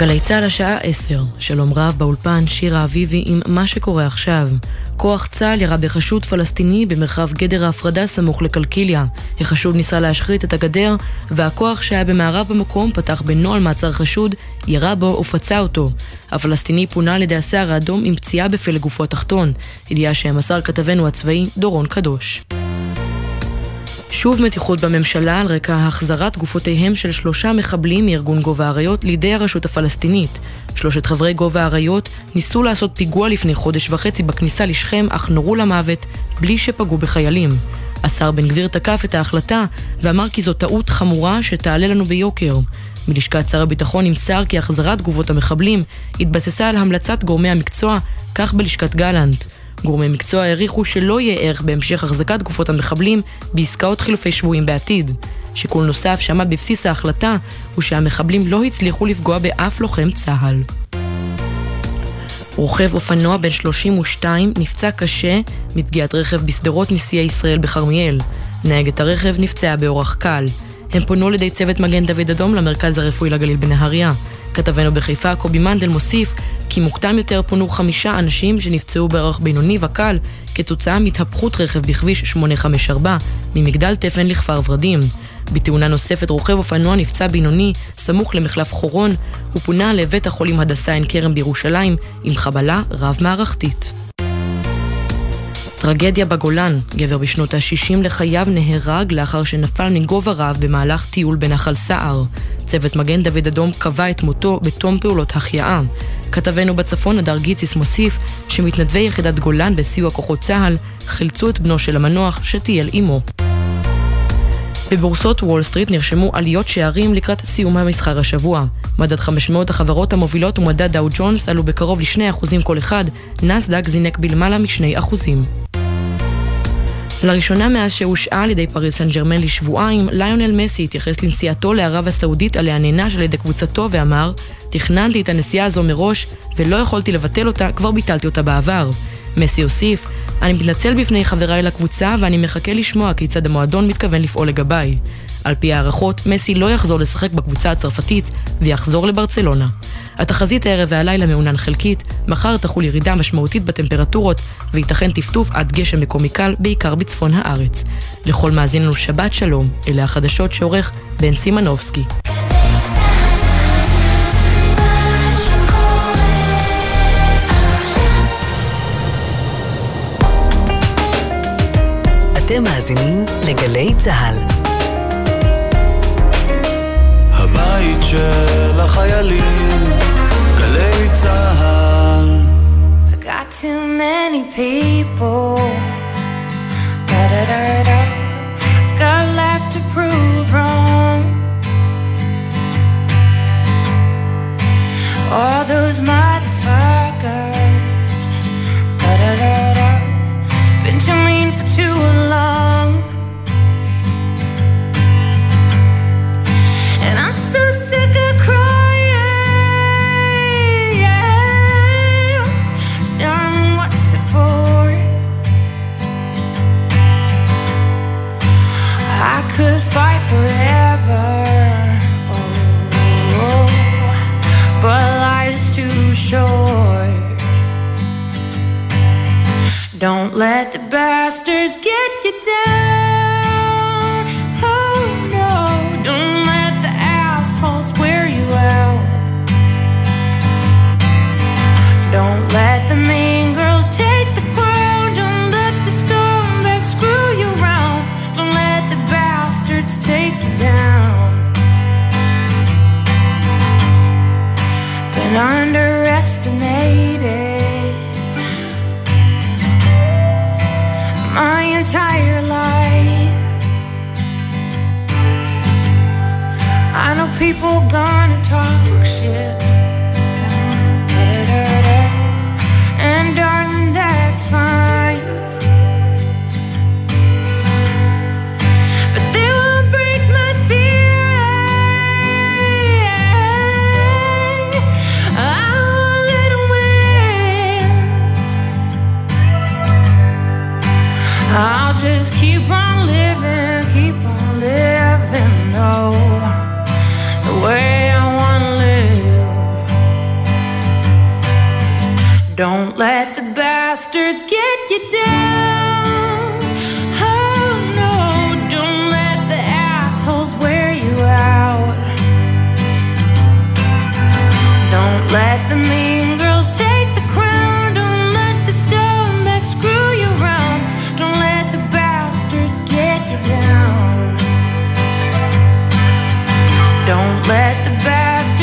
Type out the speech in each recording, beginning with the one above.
גלי צה"ל השעה 10, שלום רב באולפן שירה אביבי עם מה שקורה עכשיו. כוח צה"ל ירה בחשוד פלסטיני במרחב גדר ההפרדה סמוך לקלקיליה. החשוד ניסה להשחית את הגדר, והכוח שהיה במערב במקום פתח בנוהל מעצר חשוד, ירה בו ופצע אותו. הפלסטיני פונה על ידי הסער האדום עם פציעה בפלג גופו התחתון, ידיעה שמסר כתבנו הצבאי דורון קדוש. שוב מתיחות בממשלה על רקע החזרת גופותיהם של שלושה מחבלים מארגון גובה האריות לידי הרשות הפלסטינית. שלושת חברי גובה האריות ניסו לעשות פיגוע לפני חודש וחצי בכניסה לשכם, אך נורו למוות בלי שפגעו בחיילים. השר בן גביר תקף את ההחלטה ואמר כי זו טעות חמורה שתעלה לנו ביוקר. מלשכת שר הביטחון נמסר כי החזרת גופות המחבלים התבססה על המלצת גורמי המקצוע, כך בלשכת גלנט. גורמי מקצוע העריכו שלא יהיה ערך בהמשך החזקת גופות המחבלים בעסקאות חילופי שבויים בעתיד. שיקול נוסף שעמד בבסיס ההחלטה הוא שהמחבלים לא הצליחו לפגוע באף לוחם צה"ל. רוכב אופנוע בן 32 נפצע קשה מפגיעת רכב בשדרות נשיאי ישראל בכרמיאל. נהגת הרכב נפצעה באורח קל. הם פונו על ידי צוות מגן דוד אדום למרכז הרפואי לגליל בנהריה. כתבנו בחיפה, קובי מנדל, מוסיף כי מוקדם יותר פונו חמישה אנשים שנפצעו באורח בינוני וקל כתוצאה מהתהפכות רכב בכביש 854 ממגדל תפן לכפר ורדים. בתאונה נוספת רוכב אופנוע נפצע בינוני סמוך למחלף חורון ופונה לבית החולים הדסה עין כרם בירושלים עם חבלה רב-מערכתית. טרגדיה בגולן, גבר בשנות ה-60 לחייו נהרג לאחר שנפל מגובה רב במהלך טיול בנחל סער. צוות מגן דוד אדום קבע את מותו בתום פעולות החייאה. כתבנו בצפון, הדר גיציס, מוסיף שמתנדבי יחידת גולן בסיוע כוחות צה"ל חילצו את בנו של המנוח שטייל עמו. בבורסות וול סטריט נרשמו עליות שערים לקראת סיום המסחר השבוע. מדד 500 החברות המובילות ומדד דאו ג'ונס עלו בקרוב ל-2% כל אחד, נסדק זינק בלמעלה מ-2%. לראשונה מאז שהושעה על ידי פריז סן ז'רמן לשבועיים, ליונל מסי התייחס לנסיעתו לערב הסעודית עליה נענש על ידי קבוצתו ואמר תכננתי את הנסיעה הזו מראש ולא יכולתי לבטל אותה, כבר ביטלתי אותה בעבר. מסי הוסיף, אני מתנצל בפני חבריי לקבוצה ואני מחכה לשמוע כיצד המועדון מתכוון לפעול לגביי. על פי הערכות, מסי לא יחזור לשחק בקבוצה הצרפתית ויחזור לברצלונה. התחזית הערב והלילה מעונן חלקית, מחר תחול ירידה משמעותית בטמפרטורות וייתכן טפטוף עד גשם מקומי קל, בעיקר בצפון הארץ. לכל מאזין לנו שבת שלום, אלה החדשות שעורך בן סימנובסקי. אתם מאזינים לגלי צה"ל. של החיילים, גלי צה"ל. I got too many people. Da da da da. Got left to prove wrong. All those motherfuckers. Da da da it down Don't let the bastards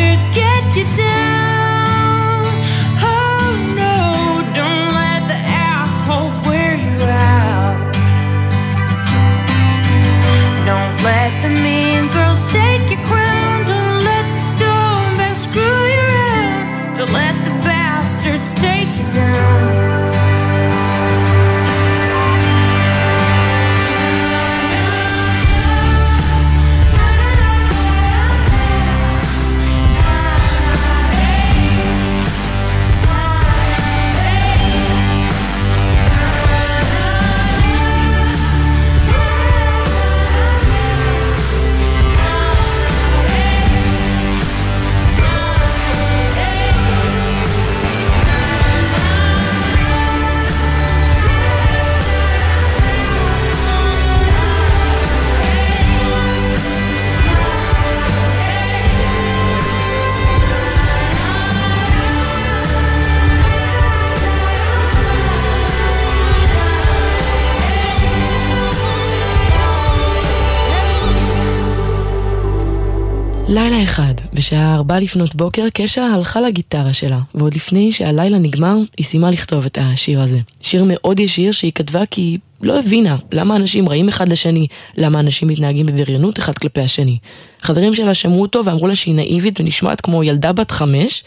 לילה אחד, בשעה ארבע לפנות בוקר, קשה הלכה לגיטרה שלה, ועוד לפני שהלילה נגמר, היא סיימה לכתוב את השיר הזה. שיר מאוד ישיר שהיא כתבה כי היא לא הבינה למה אנשים רעים אחד לשני, למה אנשים מתנהגים בבריונות אחד כלפי השני. חברים שלה שמעו אותו ואמרו לה שהיא נאיבית ונשמעת כמו ילדה בת חמש,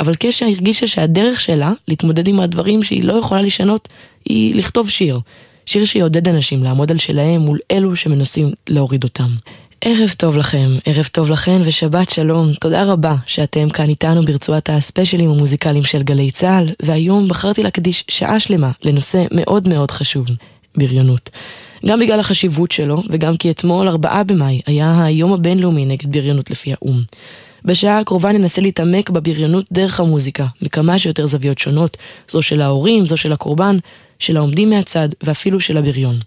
אבל קשה הרגישה שהדרך שלה להתמודד עם הדברים שהיא לא יכולה לשנות, היא לכתוב שיר. שיר שיעודד אנשים לעמוד על שלהם מול אלו שמנסים להוריד אותם. ערב טוב לכם, ערב טוב לכן ושבת שלום. תודה רבה שאתם כאן איתנו ברצועת הספיישלים המוזיקליים של גלי צה"ל, והיום בחרתי להקדיש שעה שלמה לנושא מאוד מאוד חשוב, בריונות. גם בגלל החשיבות שלו, וגם כי אתמול, 4 במאי, היה היום הבינלאומי נגד בריונות לפי האו"ם. בשעה הקרובה ננסה להתעמק בבריונות דרך המוזיקה, בכמה שיותר זוויות שונות, זו של ההורים, זו של הקורבן, של העומדים מהצד, ואפילו של הבריון.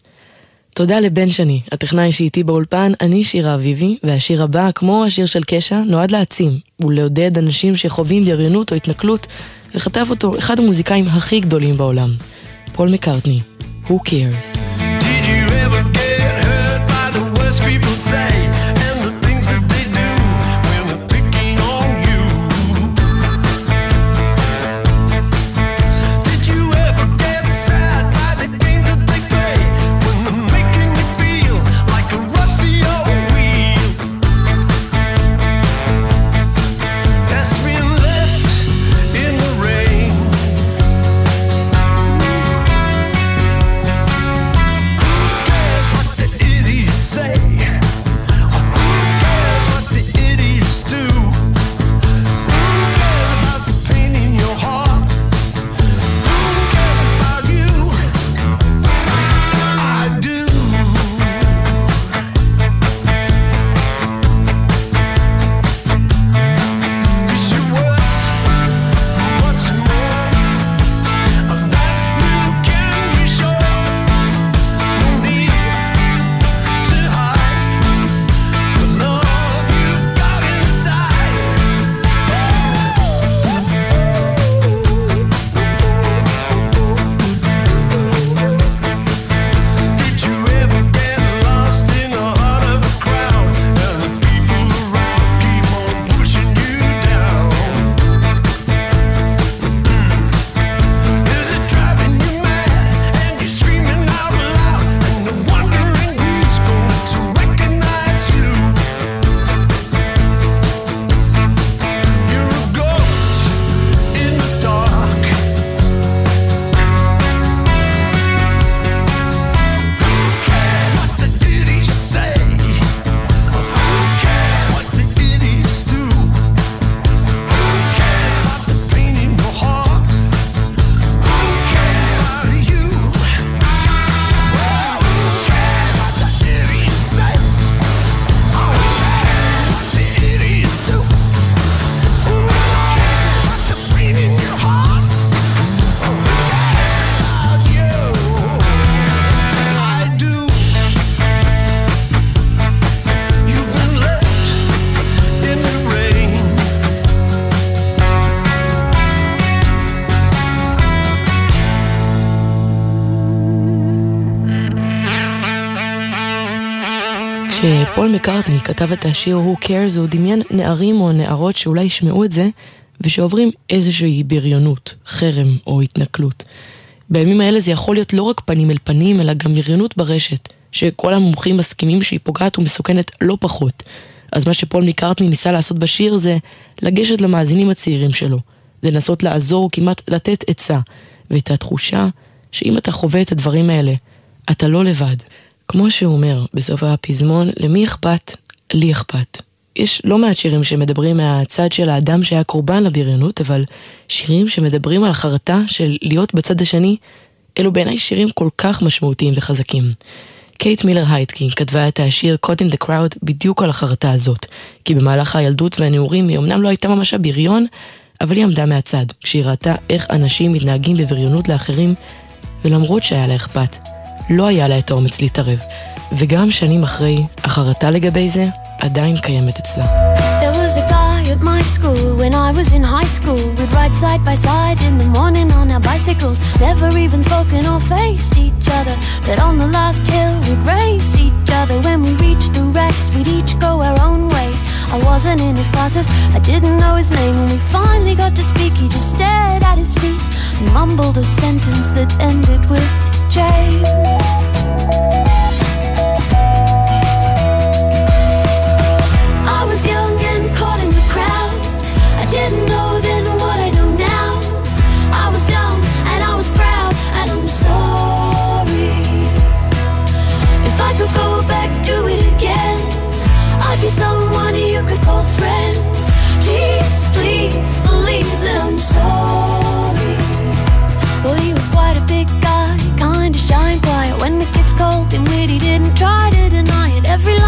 תודה לבן שני, הטכנאי שאיתי באולפן, אני שירה אביבי, והשיר הבא, כמו השיר של קשע, נועד להעצים ולעודד אנשים שחווים בריונות או התנכלות, וכתב אותו אחד המוזיקאים הכי גדולים בעולם, פול מקארטני, Who Cares. Did you ever get hurt by the words people say כתב את השיר Who Cares הוא דמיין נערים או נערות שאולי ישמעו את זה ושעוברים איזושהי בריונות, חרם או התנכלות. בימים האלה זה יכול להיות לא רק פנים אל פנים אלא גם בריונות ברשת, שכל המומחים מסכימים שהיא פוגעת ומסוכנת לא פחות. אז מה שפול מקארטני ניסה לעשות בשיר זה לגשת למאזינים הצעירים שלו, לנסות לעזור, כמעט לתת עצה, ואת התחושה שאם אתה חווה את הדברים האלה, אתה לא לבד. כמו שהוא אומר בסוף הפזמון, למי אכפת? לי אכפת. יש לא מעט שירים שמדברים מהצד של האדם שהיה קורבן לבריונות, אבל שירים שמדברים על החרטה של להיות בצד השני, אלו בעיניי שירים כל כך משמעותיים וחזקים. קייט מילר הייטקין כתבה את השיר Caught in the Crowd בדיוק על החרטה הזאת, כי במהלך הילדות והנעורים היא אמנם לא הייתה ממש הבריון, אבל היא עמדה מהצד, כשהיא ראתה איך אנשים מתנהגים בבריונות לאחרים, ולמרות שהיה לה אכפת, לא היה לה את האומץ להתערב. וגם שנים אחרי, החרטה לגבי זה עדיין קיימת אצלה. At my school when I was in high school. We'd ride side by side in the morning on our bicycles. Never even spoken or faced each other. But on the last hill, we'd race each other. When we reached the wrecks, we'd each go our own way. I wasn't in his classes, I didn't know his name. When we finally got to speak, he just stared at his feet and mumbled a sentence that ended with James.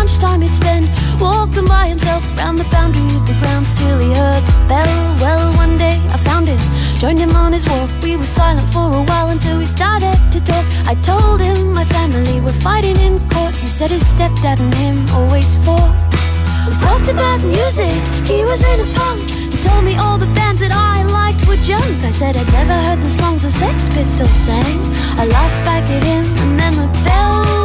Every lunchtime he'd spend walking by himself round the boundary of the grounds till he heard the bell. Well, one day I found him, joined him on his walk. We were silent for a while until we started to talk. I told him my family were fighting in court. He said his stepdad and him always fought. We talked about music, he was into punk. He told me all the bands that I liked were junk. I said I'd never heard the songs the Sex Pistols sang. I laughed back at him, and then the bell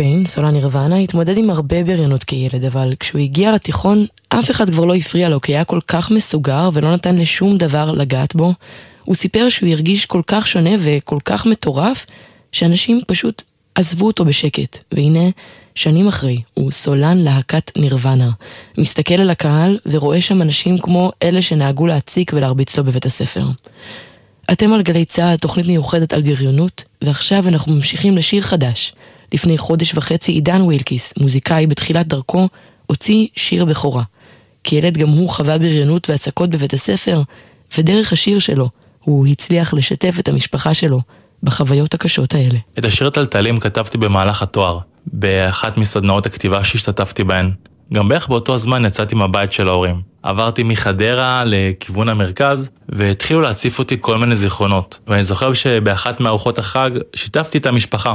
קוביין, סולן נירוונה, התמודד עם הרבה בריונות כילד, אבל כשהוא הגיע לתיכון, אף אחד כבר לא הפריע לו, כי היה כל כך מסוגר ולא נתן לשום דבר לגעת בו. הוא סיפר שהוא הרגיש כל כך שונה וכל כך מטורף, שאנשים פשוט עזבו אותו בשקט. והנה, שנים אחרי, הוא סולן להקת נירוונה. מסתכל על הקהל ורואה שם אנשים כמו אלה שנהגו להציק ולהרביץ לו בבית הספר. אתם על גלי צה"ל, תוכנית מיוחדת על בריונות, ועכשיו אנחנו ממשיכים לשיר חדש. לפני חודש וחצי עידן ווילקיס, מוזיקאי בתחילת דרכו, הוציא שיר בכורה. כילד גם הוא חווה בריונות והצקות בבית הספר, ודרך השיר שלו הוא הצליח לשתף את המשפחה שלו בחוויות הקשות האלה. את השיר טלטלים כתבתי במהלך התואר, באחת מסדנאות הכתיבה שהשתתפתי בהן. גם בערך באותו הזמן יצאתי מהבית של ההורים. עברתי מחדרה לכיוון המרכז, והתחילו להציף אותי כל מיני זיכרונות. ואני זוכר שבאחת מארוחות החג שיתפתי את המשפחה.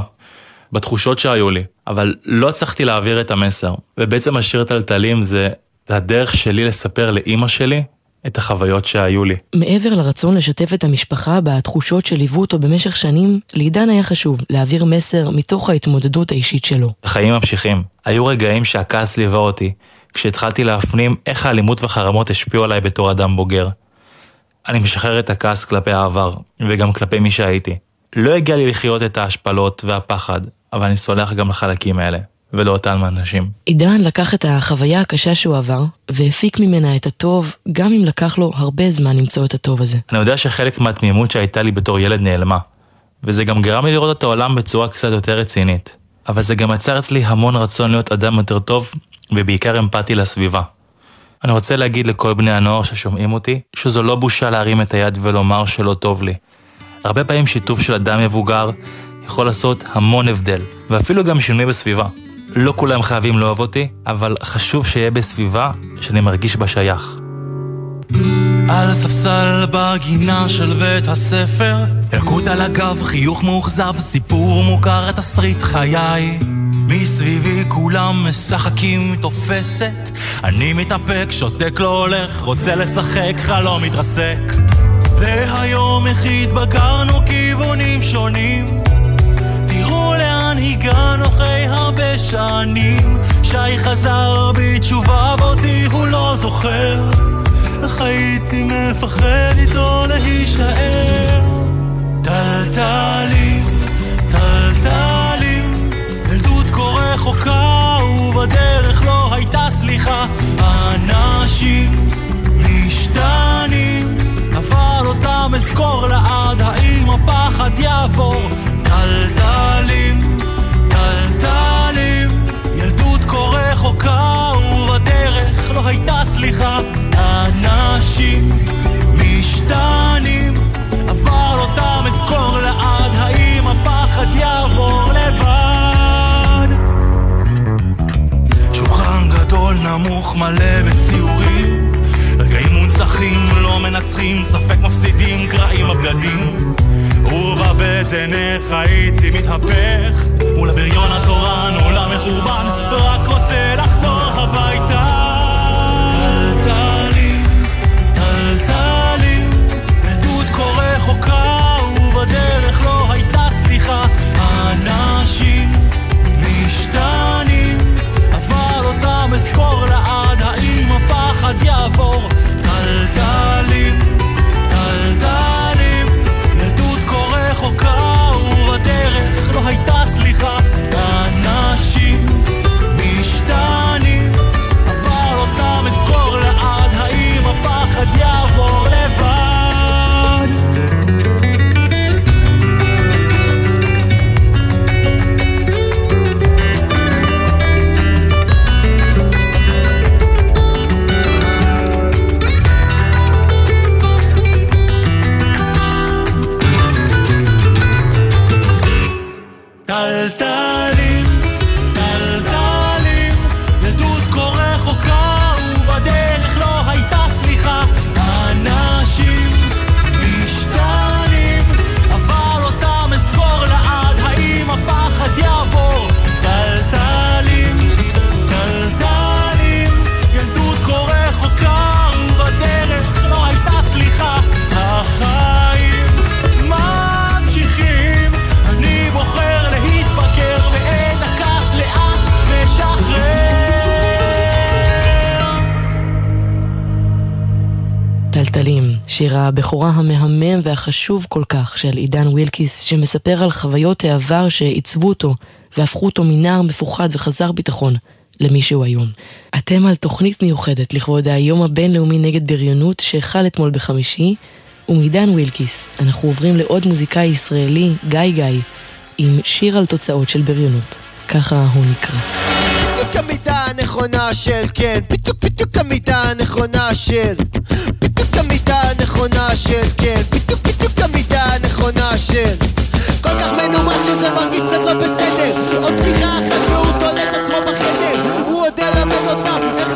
בתחושות שהיו לי, אבל לא הצלחתי להעביר את המסר. ובעצם השיר טלטלים זה, זה הדרך שלי לספר לאימא שלי את החוויות שהיו לי. מעבר לרצון לשתף את המשפחה בתחושות שליוו אותו במשך שנים, לעידן היה חשוב להעביר מסר מתוך ההתמודדות האישית שלו. החיים ממשיכים. היו רגעים שהכעס ליווה אותי, כשהתחלתי להפנים איך האלימות והחרמות השפיעו עליי בתור אדם בוגר. אני משחרר את הכעס כלפי העבר, וגם כלפי מי שהייתי. לא הגיע לי לחיות את ההשפלות והפחד, אבל אני סולח גם לחלקים האלה, ולאותם אנשים. עידן לקח את החוויה הקשה שהוא עבר, והפיק ממנה את הטוב, גם אם לקח לו הרבה זמן למצוא את הטוב הזה. אני יודע שחלק מהתמימות שהייתה לי בתור ילד נעלמה, וזה גם גרם לי לראות את העולם בצורה קצת יותר רצינית. אבל זה גם יצר אצלי המון רצון להיות אדם יותר טוב, ובעיקר אמפתי לסביבה. אני רוצה להגיד לכל בני הנוער ששומעים אותי, שזו לא בושה להרים את היד ולומר שלא טוב לי. הרבה פעמים שיתוף של אדם מבוגר יכול לעשות המון הבדל, ואפילו גם שינוי בסביבה. לא כולם חייבים לאהוב אותי, אבל חשוב שיהיה בסביבה שאני מרגיש בה שייך. על ספסל בגינה של בית הספר, ילקוט על הגב, חיוך מאוכזב, סיפור מוכר, תסריט חיי. מסביבי כולם משחקים תופסת, אני מתאפק, שותק לא הולך, רוצה לשחק, חלום מתרסק. והיום איך התבגרנו כיוונים שונים, הגענו אחרי הרבה שנים. שי חזר בתשובה ואותי הוא לא זוכר. איך הייתי מפחד איתו להישאר טלטלים, טלטלים ילדות כה רחוקה ובדרך לא הייתה סליחה אנשים משתנים אותם אזכור לעד האם הפחד יעבור? טלטלים, טלטלים. ילדות כה רחוקה ובדרך לא הייתה סליחה. אנשים משתנים אבל אותם אזכור לעד האם הפחד יעבור לבד? שולחן גדול נמוך מלא בציורים. רגעים מונצחים לא מנצחים ספק מפסידים קרעים הבגדים. ובבטן איך הייתי מתהפך מול הבריון התורן עולם מחורבן רק רוצה לחזור הביתה. טלטלים, טלטלים ילדות כה רחוקה ובדרך לא הייתה סליחה. אנשים משתנים אבל אותם אזכור לעד האם הפחד יעבור טלטלים, טלטלים. ילדות כה רחוקה ובדרך לא הייתה סליחה פתלים, שיר הבכורה המהמם והחשוב כל כך של עידן ווילקיס, שמספר על חוויות העבר שעיצבו אותו והפכו אותו מנער מפוחד וחסר ביטחון למי שהוא היום. אתם על תוכנית מיוחדת לכבוד היום הבינלאומי נגד בריונות שהחל אתמול בחמישי, ומעידן ווילקיס אנחנו עוברים לעוד מוזיקאי ישראלי, גיא גיא, עם שיר על תוצאות של בריונות. ככה הוא נקרא. הנכונה של כן, בדיוק בדיוק המידה הנכונה של. בדיוק המידה הנכונה של כן, בדיוק בדיוק המידה הנכונה של. כל כך מנומס שזה מרגיש קצת לא בסדר. עוד פתיחה אחת והוא תולה את עצמו בחדר. הוא עוד ילמד אותם איך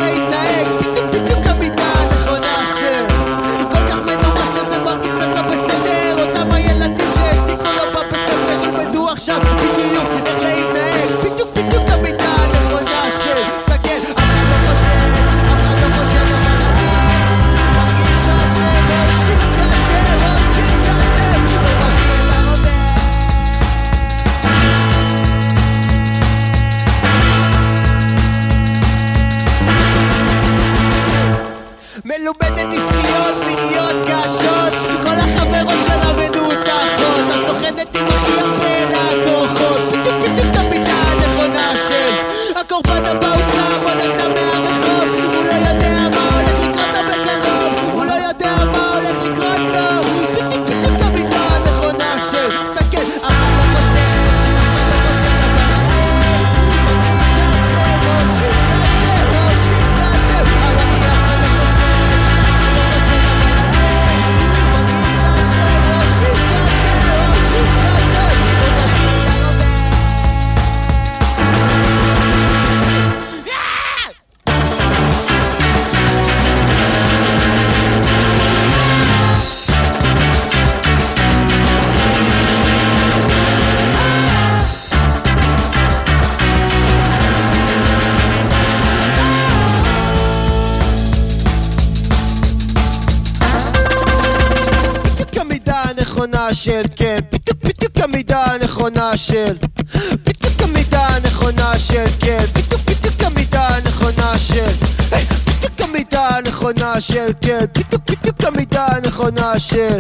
little bit that של בדיוק המידה הנכונה של כן. בדיוק בדיוק המידה הנכונה של בדיוק המידה הנכונה של כן. בדיוק בדיוק המידה הנכונה של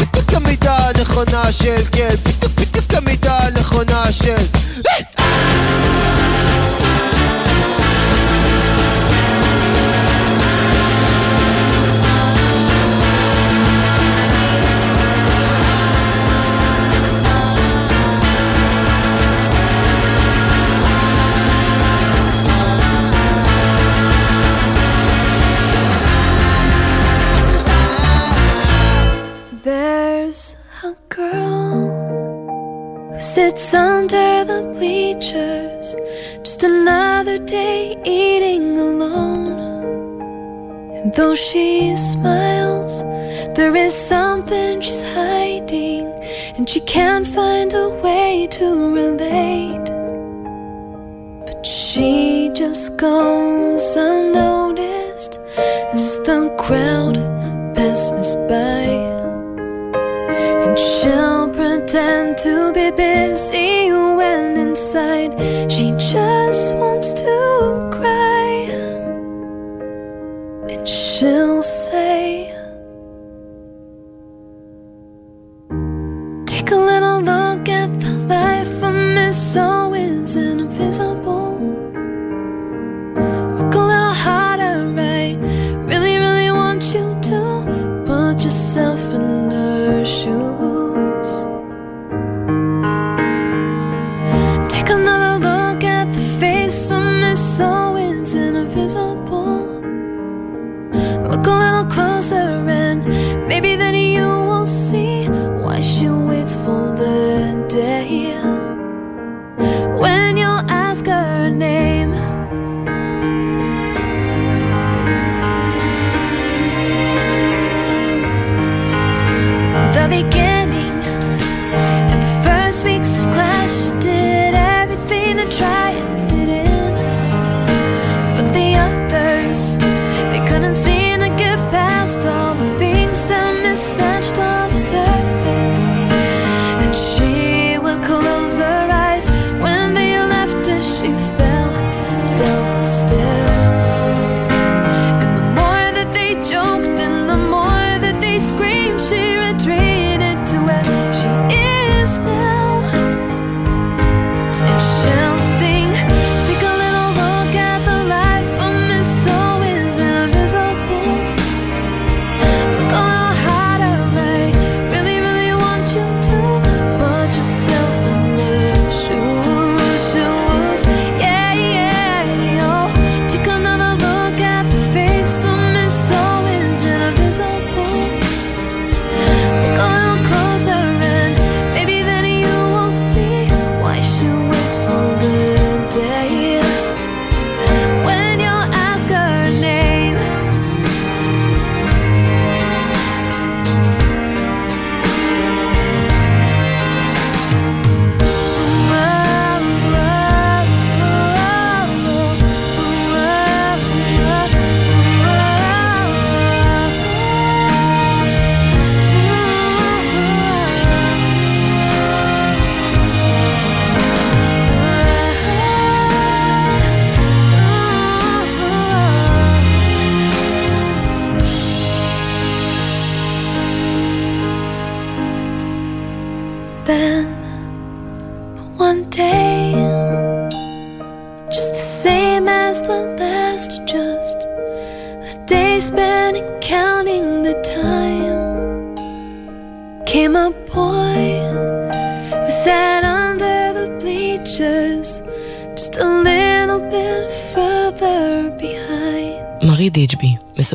בדיוק המידה הנכונה של כן. בדיוק בדיוק המידה הנכונה של! Sits under the bleachers, just another day eating alone. And though she smiles, there is something she's hiding, and she can't find a way to relate. But she just goes unnoticed as the crowd passes by. Pretend to be busy when inside she just wants to cry. And she'll say,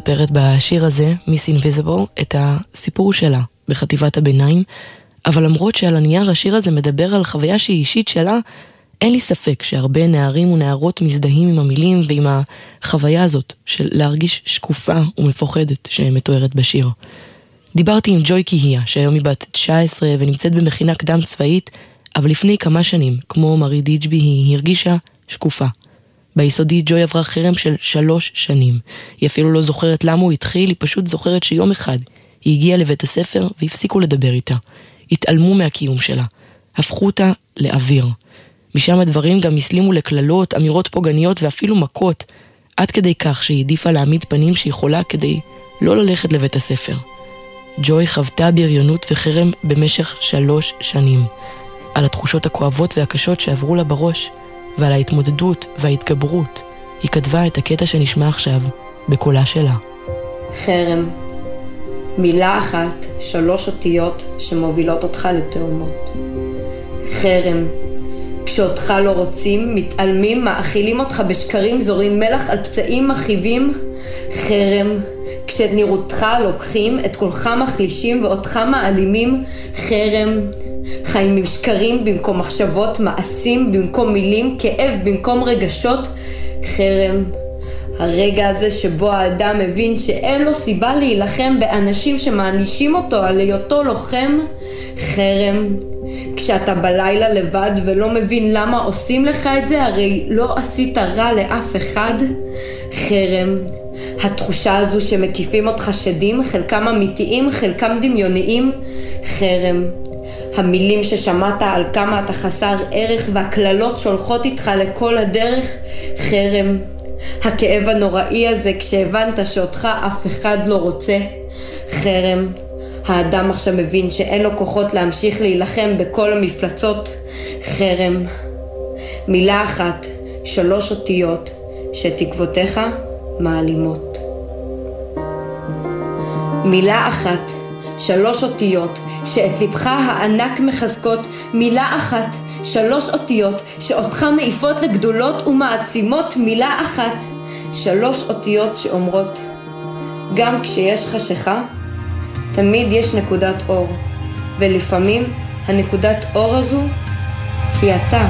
מספרת בשיר הזה, מיס אינביזיבול, את הסיפור שלה בחטיבת הביניים, אבל למרות שעל הנייר השיר הזה מדבר על חוויה שהיא אישית שלה, אין לי ספק שהרבה נערים ונערות מזדהים עם המילים ועם החוויה הזאת של להרגיש שקופה ומפוחדת שמתוארת בשיר. דיברתי עם ג'וי קיהיה, שהיום היא בת 19 ונמצאת במכינה קדם צבאית, אבל לפני כמה שנים, כמו מרי דיג'בי, היא הרגישה שקופה. ביסודי ג'וי עברה חרם של שלוש שנים. היא אפילו לא זוכרת למה הוא התחיל, היא פשוט זוכרת שיום אחד היא הגיעה לבית הספר והפסיקו לדבר איתה. התעלמו מהקיום שלה. הפכו אותה לאוויר. משם הדברים גם הסלימו לקללות, אמירות פוגעניות ואפילו מכות, עד כדי כך שהיא העדיפה להעמיד פנים שיכולה כדי לא ללכת לבית הספר. ג'וי חוותה בריונות וחרם במשך שלוש שנים. על התחושות הכואבות והקשות שעברו לה בראש, ועל ההתמודדות וההתגברות, היא כתבה את הקטע שנשמע עכשיו, בקולה שלה. חרם. מילה אחת, שלוש אותיות שמובילות אותך לתאומות. חרם. כשאותך לא רוצים, מתעלמים, מאכילים אותך בשקרים, זורים מלח על פצעים מכאיבים. חרם. כשאת נראותך לוקחים, את קולך מחלישים ואותך מעלימים. חרם. חיים עם שקרים במקום מחשבות, מעשים במקום מילים, כאב במקום רגשות. חרם. הרגע הזה שבו האדם מבין שאין לו סיבה להילחם באנשים שמענישים אותו על היותו לוחם, חרם. כשאתה בלילה לבד ולא מבין למה עושים לך את זה, הרי לא עשית רע לאף אחד, חרם. התחושה הזו שמקיפים אותך שדים, חלקם אמיתיים, חלקם דמיוניים, חרם. המילים ששמעת על כמה אתה חסר ערך והקללות שהולכות איתך לכל הדרך, חרם. הכאב הנוראי הזה כשהבנת שאותך אף אחד לא רוצה, חרם. האדם עכשיו מבין שאין לו כוחות להמשיך להילחם בכל המפלצות, חרם. מילה אחת, שלוש אותיות, שתקוותיך מעלימות. מילה אחת, שלוש אותיות, שאת לבך הענק מחזקות, מילה אחת, שלוש אותיות, שאותך מעיפות לגדולות ומעצימות, מילה אחת, שלוש אותיות שאומרות, גם כשיש חשיכה, תמיד יש נקודת אור, ולפעמים הנקודת אור הזו היא אתה.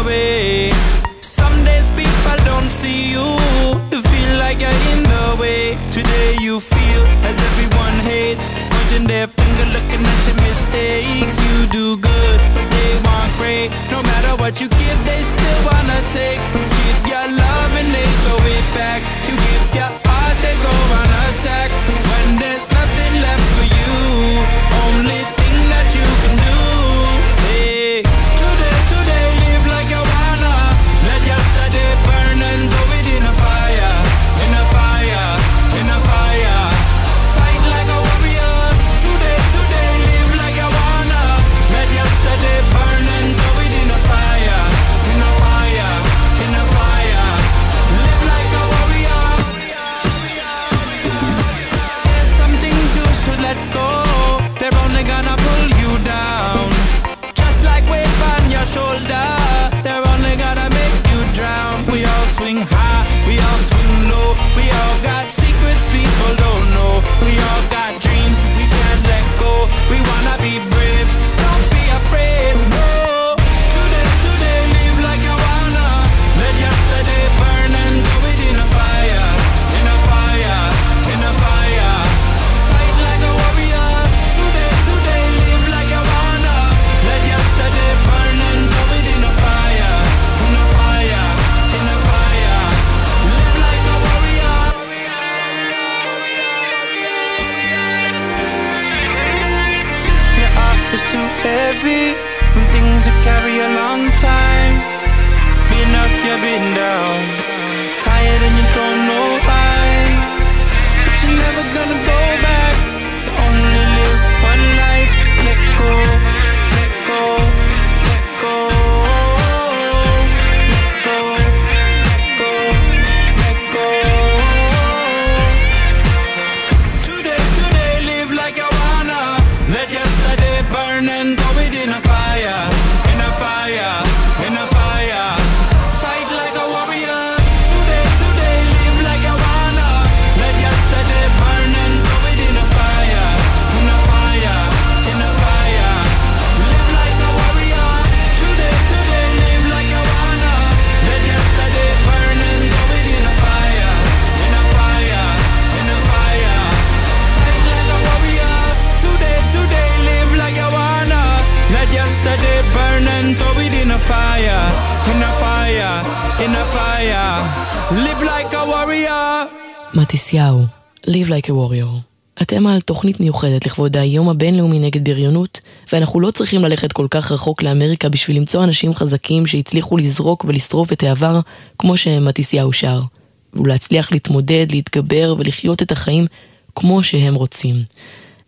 Away. Some days people don't see you. You feel like you're in the way. Today you feel as everyone hates. Pointing their finger, looking at your mistakes. You do good, but they want great. No matter what you give, they still wanna take. You Give your love and they throw it back. You give your heart, they go on attack. When there's nothing left for you, only מיוחדת לכבוד היום הבינלאומי נגד בריונות, ואנחנו לא צריכים ללכת כל כך רחוק לאמריקה בשביל למצוא אנשים חזקים שהצליחו לזרוק ולשרוף את העבר כמו שמתיסיהו שר, ולהצליח להתמודד, להתגבר ולחיות את החיים כמו שהם רוצים.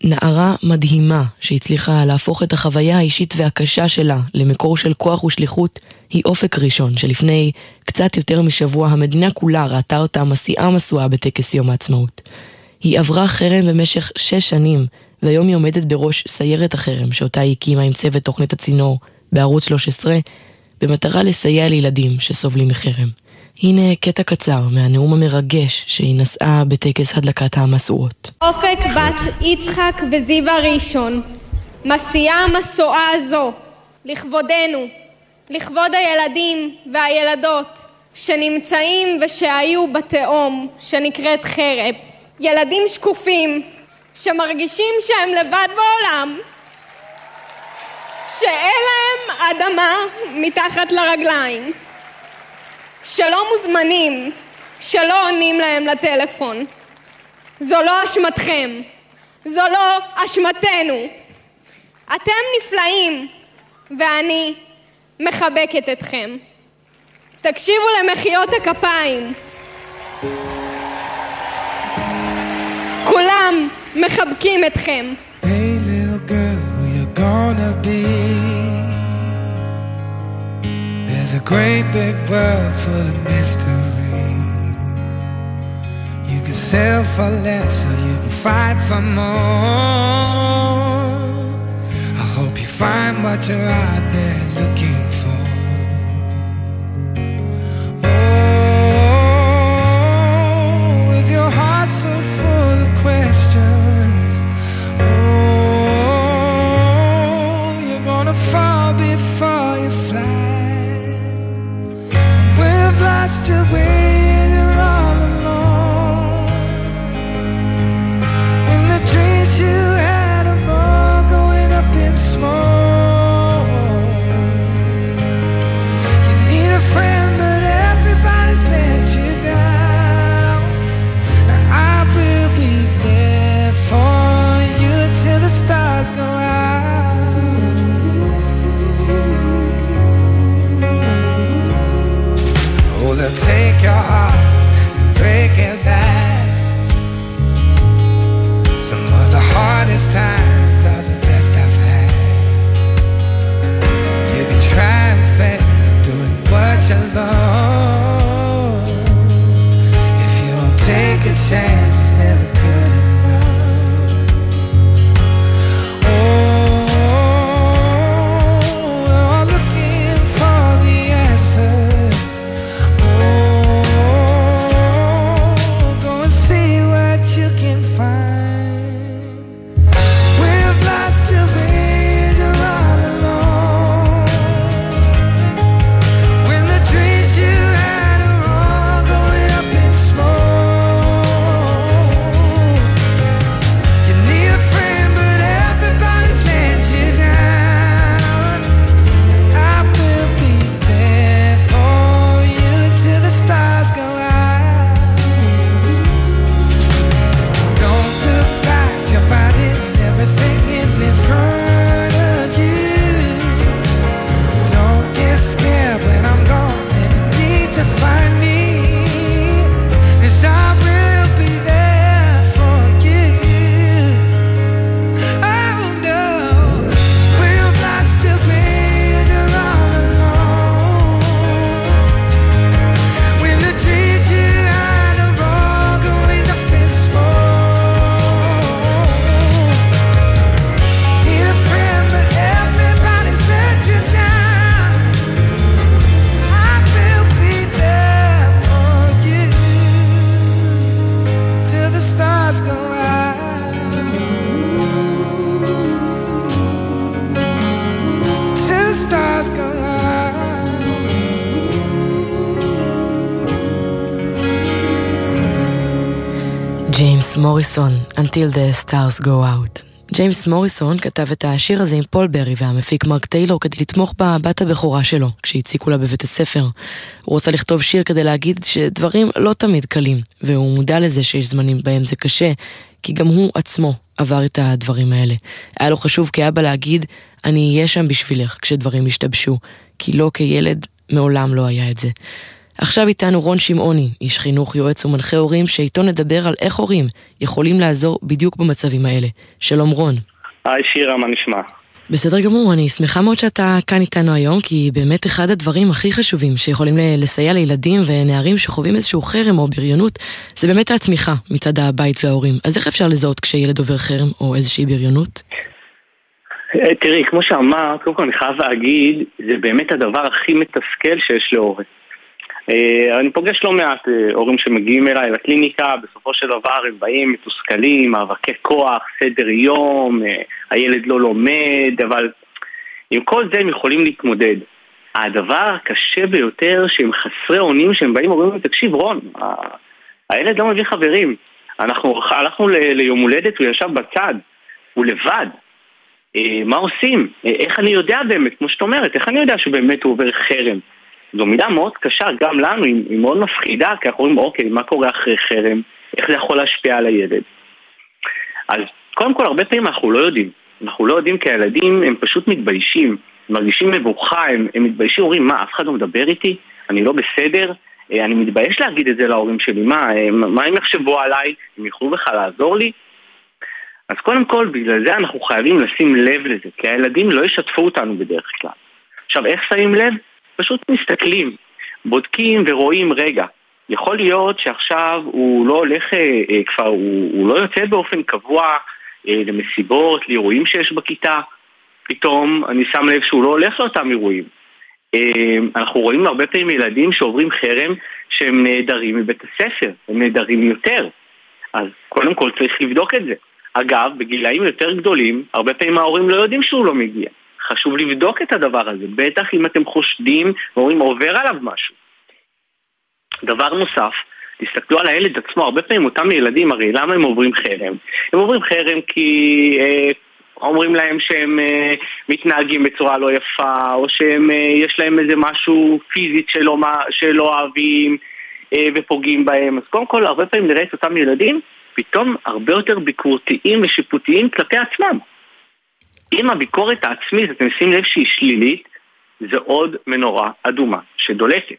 נערה מדהימה שהצליחה להפוך את החוויה האישית והקשה שלה למקור של כוח ושליחות היא אופק ראשון, שלפני קצת יותר משבוע המדינה כולה ראתה אותה מסיעה משואה בטקס יום העצמאות. היא עברה חרם במשך שש שנים, והיום היא עומדת בראש סיירת החרם, שאותה היא הקימה עם צוות תוכנית הצינור בערוץ 13, במטרה לסייע לילדים שסובלים מחרם. הנה קטע קצר מהנאום המרגש שהיא נשאה בטקס הדלקת המשואות. אופק בת יצחק וזיו הראשון, מסיעה המשואה הזו, לכבודנו, לכבוד הילדים והילדות שנמצאים ושהיו בתהום שנקראת חרב. ילדים שקופים שמרגישים שהם לבד בעולם, שאין להם אדמה מתחת לרגליים, שלא מוזמנים, שלא עונים להם לטלפון. זו לא אשמתכם, זו לא אשמתנו. אתם נפלאים, ואני מחבקת אתכם. תקשיבו למחיאות הכפיים. כולם מחבקים אתכם. Hey little girl, who you gonna be? There's a great big world full of mystery. You can sell for less or you can fight for more. I hope you find what you're out there looking for. Oh, with your heart so full just a way מוריסון, Until the Stars Go Out. ג'יימס מוריסון כתב את השיר הזה עם פול ברי והמפיק מרק טיילור כדי לתמוך בבת הבכורה שלו, כשהציקו לה בבית הספר. הוא רוצה לכתוב שיר כדי להגיד שדברים לא תמיד קלים, והוא מודע לזה שיש זמנים בהם זה קשה, כי גם הוא עצמו עבר את הדברים האלה. היה לו חשוב כאבא להגיד, אני אהיה שם בשבילך כשדברים ישתבשו, כי לא כילד מעולם לא היה את זה. עכשיו איתנו רון שמעוני, איש חינוך, יועץ ומנחה הורים, שאיתו נדבר על איך הורים יכולים לעזור בדיוק במצבים האלה. שלום רון. היי שירה, מה נשמע? בסדר גמור, אני שמחה מאוד שאתה כאן איתנו היום, כי באמת אחד הדברים הכי חשובים שיכולים לסייע לילדים ונערים שחווים איזשהו חרם או בריונות, זה באמת התמיכה מצד הבית וההורים. אז איך אפשר לזהות כשילד עובר חרם או איזושהי בריונות? אה, תראי, כמו שאמרת, קודם כל אני חייב להגיד, זה באמת הדבר הכי מתסכל שיש להורה. אה, אני פוגש לא מעט אה, הורים שמגיעים אליי לקליניקה, בסופו של דבר הם באים מתוסכלים, מאבקי כוח, סדר יום, אה, הילד לא לומד, אבל עם כל זה הם יכולים להתמודד. הדבר הקשה ביותר שהם חסרי אונים, שהם באים ואומרים לי, תקשיב רון, הילד לא מביא חברים. אנחנו הלכנו ליום הולדת, הוא ישב בצד, הוא לבד. מה עושים? איך אני יודע באמת, כמו שאת אומרת, איך אני יודע שבאמת הוא עובר חרם? זו מידה מאוד קשה גם לנו, היא, היא מאוד מפחידה, כי אנחנו אומרים, אוקיי, מה קורה אחרי חרם? איך זה יכול להשפיע על הילד? אז קודם כל, הרבה פעמים אנחנו לא יודעים. אנחנו לא יודעים כי הילדים הם פשוט מתביישים, מרגישים מבוכה, הם, הם מתביישים, אומרים, מה, אף אחד לא מדבר איתי? אני לא בסדר? אה, אני מתבייש להגיד את זה להורים שלי, מה, אה, מה הם יחשבו עליי? הם יוכלו בכלל לעזור לי? אז קודם כל, בגלל זה אנחנו חייבים לשים לב לזה, כי הילדים לא ישתפו אותנו בדרך כלל. עכשיו, איך שמים לב? פשוט מסתכלים, בודקים ורואים, רגע, יכול להיות שעכשיו הוא לא הולך אה, אה, כבר, הוא, הוא לא יוצא באופן קבוע אה, למסיבות, לאירועים שיש בכיתה, פתאום אני שם לב שהוא לא הולך לאותם אירועים. אה, אנחנו רואים הרבה פעמים ילדים שעוברים חרם שהם נעדרים מבית הספר, הם נעדרים יותר. אז קודם כל צריך לבדוק את זה. אגב, בגילאים יותר גדולים, הרבה פעמים ההורים לא יודעים שהוא לא מגיע. חשוב לבדוק את הדבר הזה, בטח אם אתם חושדים ואומרים עובר עליו משהו. דבר נוסף, תסתכלו על הילד עצמו, הרבה פעמים אותם ילדים, הרי למה הם עוברים חרם? הם עוברים חרם כי אה, אומרים להם שהם אה, מתנהגים בצורה לא יפה, או שיש אה, להם איזה משהו פיזית שלא, שלא אוהבים אה, ופוגעים בהם. אז קודם כל, הרבה פעמים נראה את אותם ילדים פתאום הרבה יותר ביקורתיים ושיפוטיים כלפי עצמם. אם הביקורת העצמית, אתם שים לב שהיא שלילית, זה עוד מנורה אדומה שדולקת.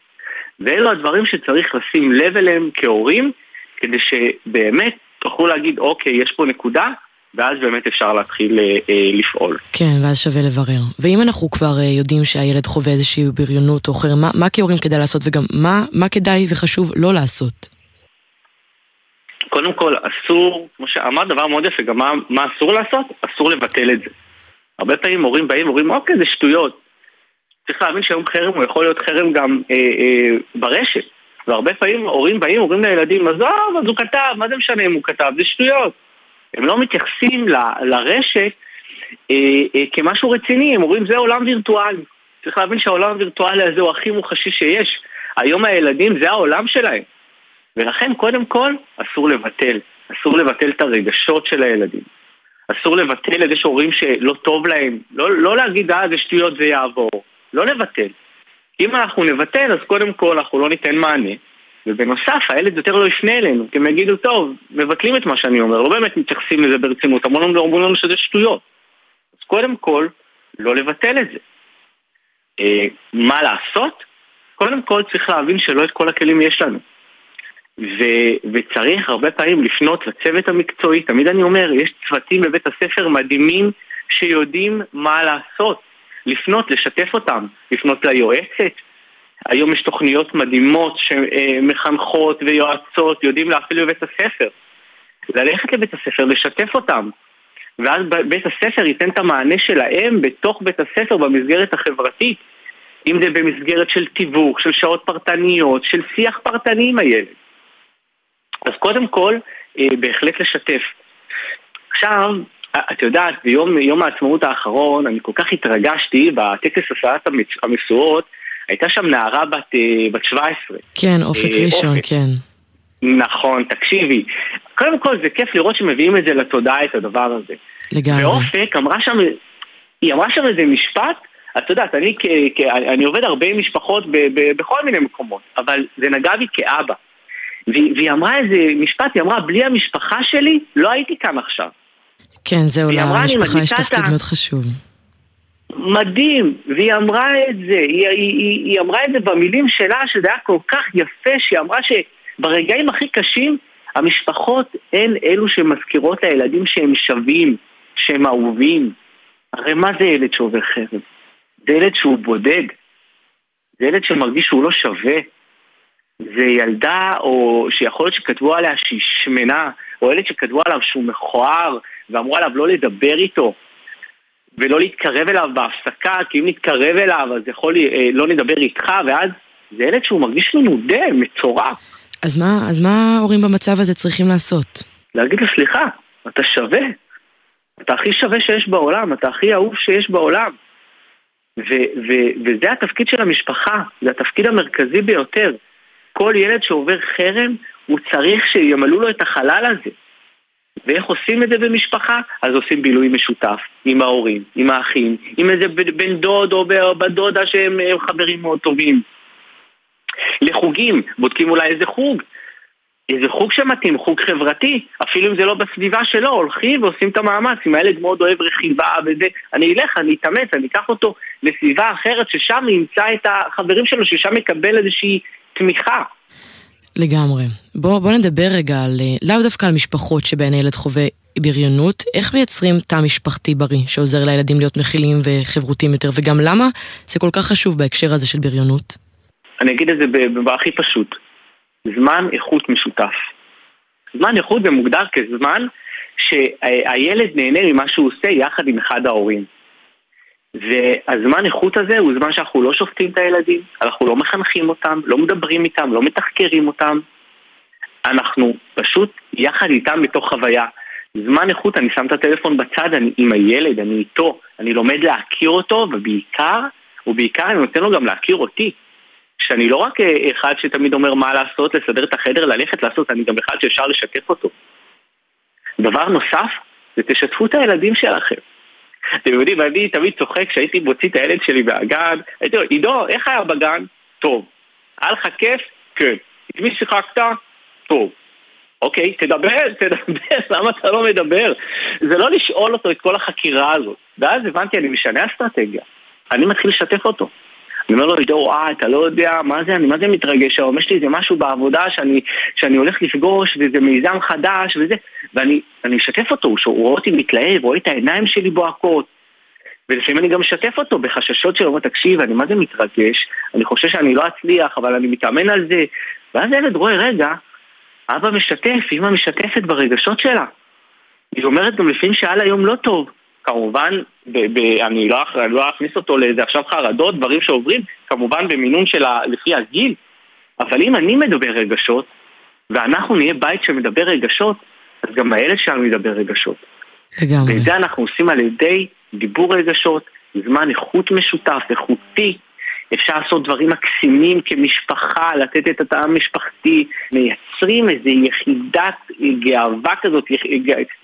ואלו הדברים שצריך לשים לב אליהם כהורים, כדי שבאמת תוכלו להגיד, אוקיי, יש פה נקודה, ואז באמת אפשר להתחיל אה, אה, לפעול. כן, ואז שווה לברר. ואם אנחנו כבר אה, יודעים שהילד חווה איזושהי בריונות או חרם, מה, מה כהורים כדאי לעשות, וגם מה, מה כדאי וחשוב לא לעשות? קודם כל, אסור, כמו שאמרת, דבר מאוד יפה, גם מה, מה אסור לעשות? אסור לבטל את זה. הרבה פעמים הורים באים ואומרים, אוקיי, זה שטויות. צריך להבין שהיום חרם הוא יכול להיות חרם גם אה, אה, ברשת. והרבה פעמים הורים באים, אומרים לילדים, עזוב, אז הוא כתב, מה זה משנה אם הוא כתב? זה שטויות. הם לא מתייחסים ל, לרשת אה, אה, כמשהו רציני, הם אומרים, זה עולם וירטואלי. צריך להבין שהעולם הווירטואלי הזה הוא הכי מוחשי שיש. היום הילדים זה העולם שלהם. ולכן קודם כל אסור לבטל. אסור לבטל את הרגשות של הילדים. אסור לבטל את זה שהורים שלא טוב להם, לא, לא להגיד אה זה שטויות זה יעבור, לא לבטל. אם אנחנו נבטל אז קודם כל אנחנו לא ניתן מענה, ובנוסף הילד יותר לא יפנה אלינו, כי הם יגידו טוב, מבטלים את מה שאני אומר, לא באמת מתייחסים לזה ברצינות, המון אומרים לנו שזה שטויות. אז קודם כל, לא לבטל את זה. אה, מה לעשות? קודם כל צריך להבין שלא את כל הכלים יש לנו. ו- וצריך הרבה פעמים לפנות לצוות המקצועי, תמיד אני אומר, יש צוותים בבית הספר מדהימים שיודעים מה לעשות, לפנות, לשתף אותם, לפנות ליועצת. היום יש תוכניות מדהימות שמחנכות ויועצות יודעים להפעיל בבית הספר. ללכת לבית הספר, לשתף אותם. ואז בית הספר ייתן את המענה שלהם בתוך בית הספר במסגרת החברתית. אם זה במסגרת של תיווך, של שעות פרטניות, של שיח פרטני עם הילד. אז קודם כל, אה, בהחלט לשתף. עכשיו, את יודעת, ביום העצמאות האחרון, אני כל כך התרגשתי בטקס הסעת המשואות, הייתה שם נערה בת, אה, בת 17. כן, אופק אה, ראשון, אופק. כן. נכון, תקשיבי. קודם כל זה כיף לראות שמביאים את זה לתודעה, את הדבר הזה. לגמרי. ואופק אמרה שם, היא אמרה שם איזה משפט, את יודעת, אני, כ, כ, אני עובד הרבה עם משפחות ב, ב, בכל מיני מקומות, אבל זה נגע בי כאבא. והיא, והיא אמרה איזה משפט, היא אמרה, בלי המשפחה שלי לא הייתי כאן עכשיו. כן, זהו, למשפחה יש תפקיד מאוד חשוב. מדהים, והיא אמרה את זה, היא, היא, היא, היא אמרה את זה במילים שלה, שזה היה כל כך יפה, שהיא אמרה שברגעים הכי קשים, המשפחות הן אלו שמזכירות לילדים שהם שווים, שהם אהובים. הרי מה זה ילד שעובר חרב? זה ילד שהוא בודד, זה ילד שמרגיש שהוא לא שווה. זה ילדה, או שיכול להיות שכתבו עליה שהיא שמנה, או ילד שכתבו עליו שהוא מכוער, ואמרו עליו לא לדבר איתו. ולא להתקרב אליו בהפסקה, כי אם נתקרב אליו אז יכול אה, לא נדבר איתך, ואז זה ילד שהוא מרגיש מנודה, מצורף. אז מה, אז מה ההורים במצב הזה צריכים לעשות? להגיד לו, סליחה, אתה שווה. אתה הכי שווה שיש בעולם, אתה הכי אהוב שיש בעולם. ו- ו- וזה התפקיד של המשפחה, זה התפקיד המרכזי ביותר. כל ילד שעובר חרם, הוא צריך שימלאו לו את החלל הזה. ואיך עושים את זה במשפחה? אז עושים בילוי משותף עם ההורים, עם האחים, עם איזה בן דוד או בת דודה שהם הם חברים מאוד טובים. לחוגים, בודקים אולי איזה חוג, איזה חוג שמתאים, חוג חברתי, אפילו אם זה לא בסביבה שלו, הולכים ועושים את המאמץ. אם הילד מאוד אוהב רכיבה וזה, אני אלך, אני אתאמץ, אני אקח אותו לסביבה אחרת, ששם ימצא את החברים שלו, ששם יקבל איזושהי תמיכה. לגמרי. בוא, בוא נדבר רגע על, אה, לאו דווקא על משפחות שבהן הילד חווה בריונות, איך מייצרים תא משפחתי בריא שעוזר לילדים להיות מכילים וחברותיים יותר, וגם למה זה כל כך חשוב בהקשר הזה של בריונות? אני אגיד את זה בהכי פשוט. זמן איכות משותף. זמן איכות זה מוגדר כזמן שהילד נהנה ממה שהוא עושה יחד עם אחד ההורים. והזמן איכות הזה הוא זמן שאנחנו לא שופטים את הילדים, אנחנו לא מחנכים אותם, לא מדברים איתם, לא מתחקרים אותם. אנחנו פשוט יחד איתם בתוך חוויה. זמן איכות, אני שם את הטלפון בצד, אני עם הילד, אני איתו, אני לומד להכיר אותו, ובעיקר, ובעיקר אני נותן לו גם להכיר אותי. שאני לא רק אה, אחד שתמיד אומר מה לעשות, לסדר את החדר, ללכת לעשות, אני גם אחד שאפשר לשתף אותו. דבר נוסף, זה תשתפו את הילדים שלכם. אתם יודעים, אני תמיד צוחק כשהייתי מוציא את הילד שלי מהגן, הייתי אומר, עידו, איך היה בגן? טוב. היה לך כיף? כן. את מי שיחקת? טוב. אוקיי, תדבר, תדבר, למה אתה לא מדבר? זה לא לשאול אותו את כל החקירה הזאת. ואז הבנתי, אני משנה אסטרטגיה. אני מתחיל לשתף אותו. אני אומר לו, עידו, וואי, אתה לא יודע, מה זה, אני מה זה מתרגש היום, יש לי איזה משהו בעבודה שאני, שאני הולך לפגוש, וזה מיזם חדש, וזה, ואני אני משתף אותו, שהוא רואה אותי מתלהב, רואה את העיניים שלי בוהקות, ולפעמים אני גם משתף אותו בחששות שלו, תקשיב, אני מה זה מתרגש, אני חושב שאני לא אצליח, אבל אני מתאמן על זה, ואז הילד רואה, רגע, אבא משתף, אמא משתפת ברגשות שלה. היא אומרת גם לפעמים שהיה לה יום לא טוב. כמובן, ב- ב- אני לא, אכ- לא אכניס אותו לאיזה עכשיו חרדות, דברים שעוברים, כמובן במינון של ה- לפי הגיל. אבל אם אני מדבר רגשות, ואנחנו נהיה בית שמדבר רגשות, אז גם הילד שלנו ידבר רגשות. לגמרי. ואת זה אנחנו עושים על ידי דיבור רגשות, זמן איכות משותף, איכותי. אפשר לעשות דברים מקסימים כמשפחה, לתת את התא המשפחתי, מייצרים איזו יחידת גאווה כזאת,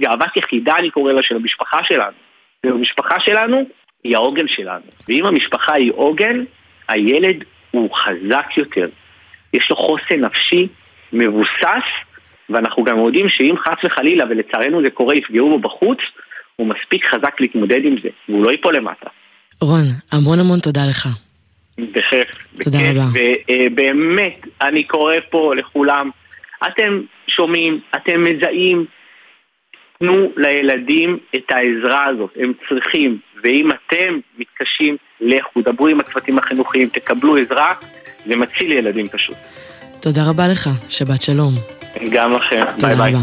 גאוות יחידה אני קורא לה של המשפחה שלנו. והמשפחה שלנו היא העוגן שלנו. ואם המשפחה היא עוגן, הילד הוא חזק יותר. יש לו חוסן נפשי מבוסס, ואנחנו גם יודעים שאם חס וחלילה, ולצערנו זה קורה, יפגעו בו בחוץ, הוא מספיק חזק להתמודד עם זה, והוא לא ייפול למטה. רון, המון המון תודה לך. בכיף. תודה בכיף. רבה. ובאמת, אני קורא פה לכולם, אתם שומעים, אתם מזהים, תנו לילדים את העזרה הזאת, הם צריכים, ואם אתם מתקשים, לכו, דברו עם הצוותים החינוכיים, תקבלו עזרה, זה מציל ילדים פשוט. תודה רבה לך, שבת שלום. גם לכם, ביי תודה ביי.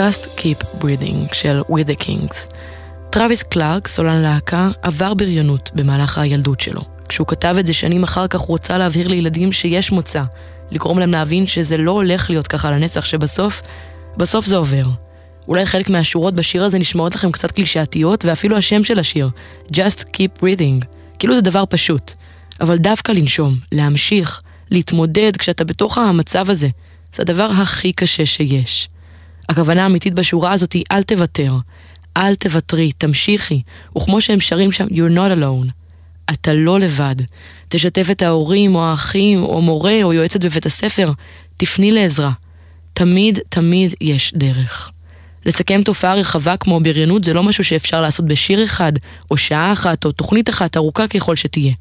Just Keep Breathing של We the Kings. טרוויס קלארק, סולן להקה, עבר בריונות במהלך הילדות שלו. כשהוא כתב את זה שנים אחר כך הוא רוצה להבהיר לילדים שיש מוצא, לגרום להם להבין שזה לא הולך להיות ככה לנצח, שבסוף, בסוף זה עובר. אולי חלק מהשורות בשיר הזה נשמעות לכם קצת קלישאתיות, ואפילו השם של השיר, Just Keep Breathing, כאילו זה דבר פשוט. אבל דווקא לנשום, להמשיך, להתמודד כשאתה בתוך המצב הזה, זה הדבר הכי קשה שיש. הכוונה האמיתית בשורה הזאת היא אל תוותר, אל תוותרי, תמשיכי, וכמו שהם שרים שם, you're not alone. אתה לא לבד. תשתף את ההורים או האחים או מורה או יועצת בבית הספר, תפני לעזרה. תמיד תמיד יש דרך. לסכם תופעה רחבה כמו בריונות זה לא משהו שאפשר לעשות בשיר אחד, או שעה אחת, או תוכנית אחת ארוכה ככל שתהיה.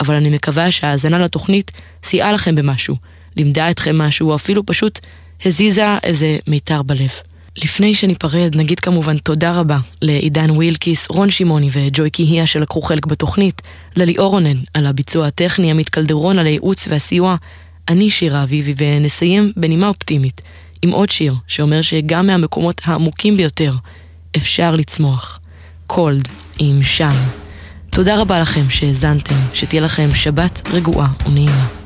אבל אני מקווה שההאזנה לתוכנית סייעה לכם במשהו, לימדה אתכם משהו, או אפילו פשוט הזיזה איזה מיתר בלב. לפני שניפרד, נגיד כמובן תודה רבה לעידן ווילקיס, רון שמעוני וג'וי קיהיה שלקחו חלק בתוכנית, לליאור רונן על הביצוע הטכני, עמית קלדרון על הייעוץ והסיוע, אני שירה אביבי, ונסיים בנימה אופטימית עם עוד שיר שאומר שגם מהמקומות העמוקים ביותר אפשר לצמוח. קולד עם שם. תודה רבה לכם שהאזנתם, שתהיה לכם שבת רגועה ונעימה.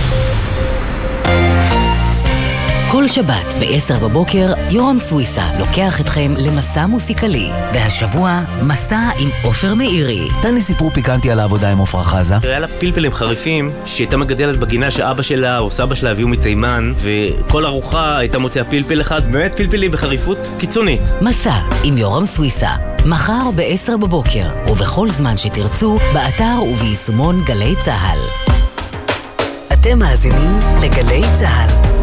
כל שבת ב-10 בבוקר, יורם סוויסה לוקח אתכם למסע מוסיקלי. והשבוע, מסע עם עופר מאירי. תן לי סיפור פיקנטי על העבודה עם עפרה חזה. היה לה פלפלים חריפים שהיא הייתה מגדלת בגינה שאבא שלה או סבא שלה הביאו מתימן וכל ארוחה הייתה מוציאה פלפל אחד, באמת פלפלים בחריפות קיצונית. מסע עם יורם סוויסה. מחר ב-10 בבוקר, ובכל זמן שתרצו, באתר וביישומון גלי צה"ל. אתם מאזינים לגלי צה"ל.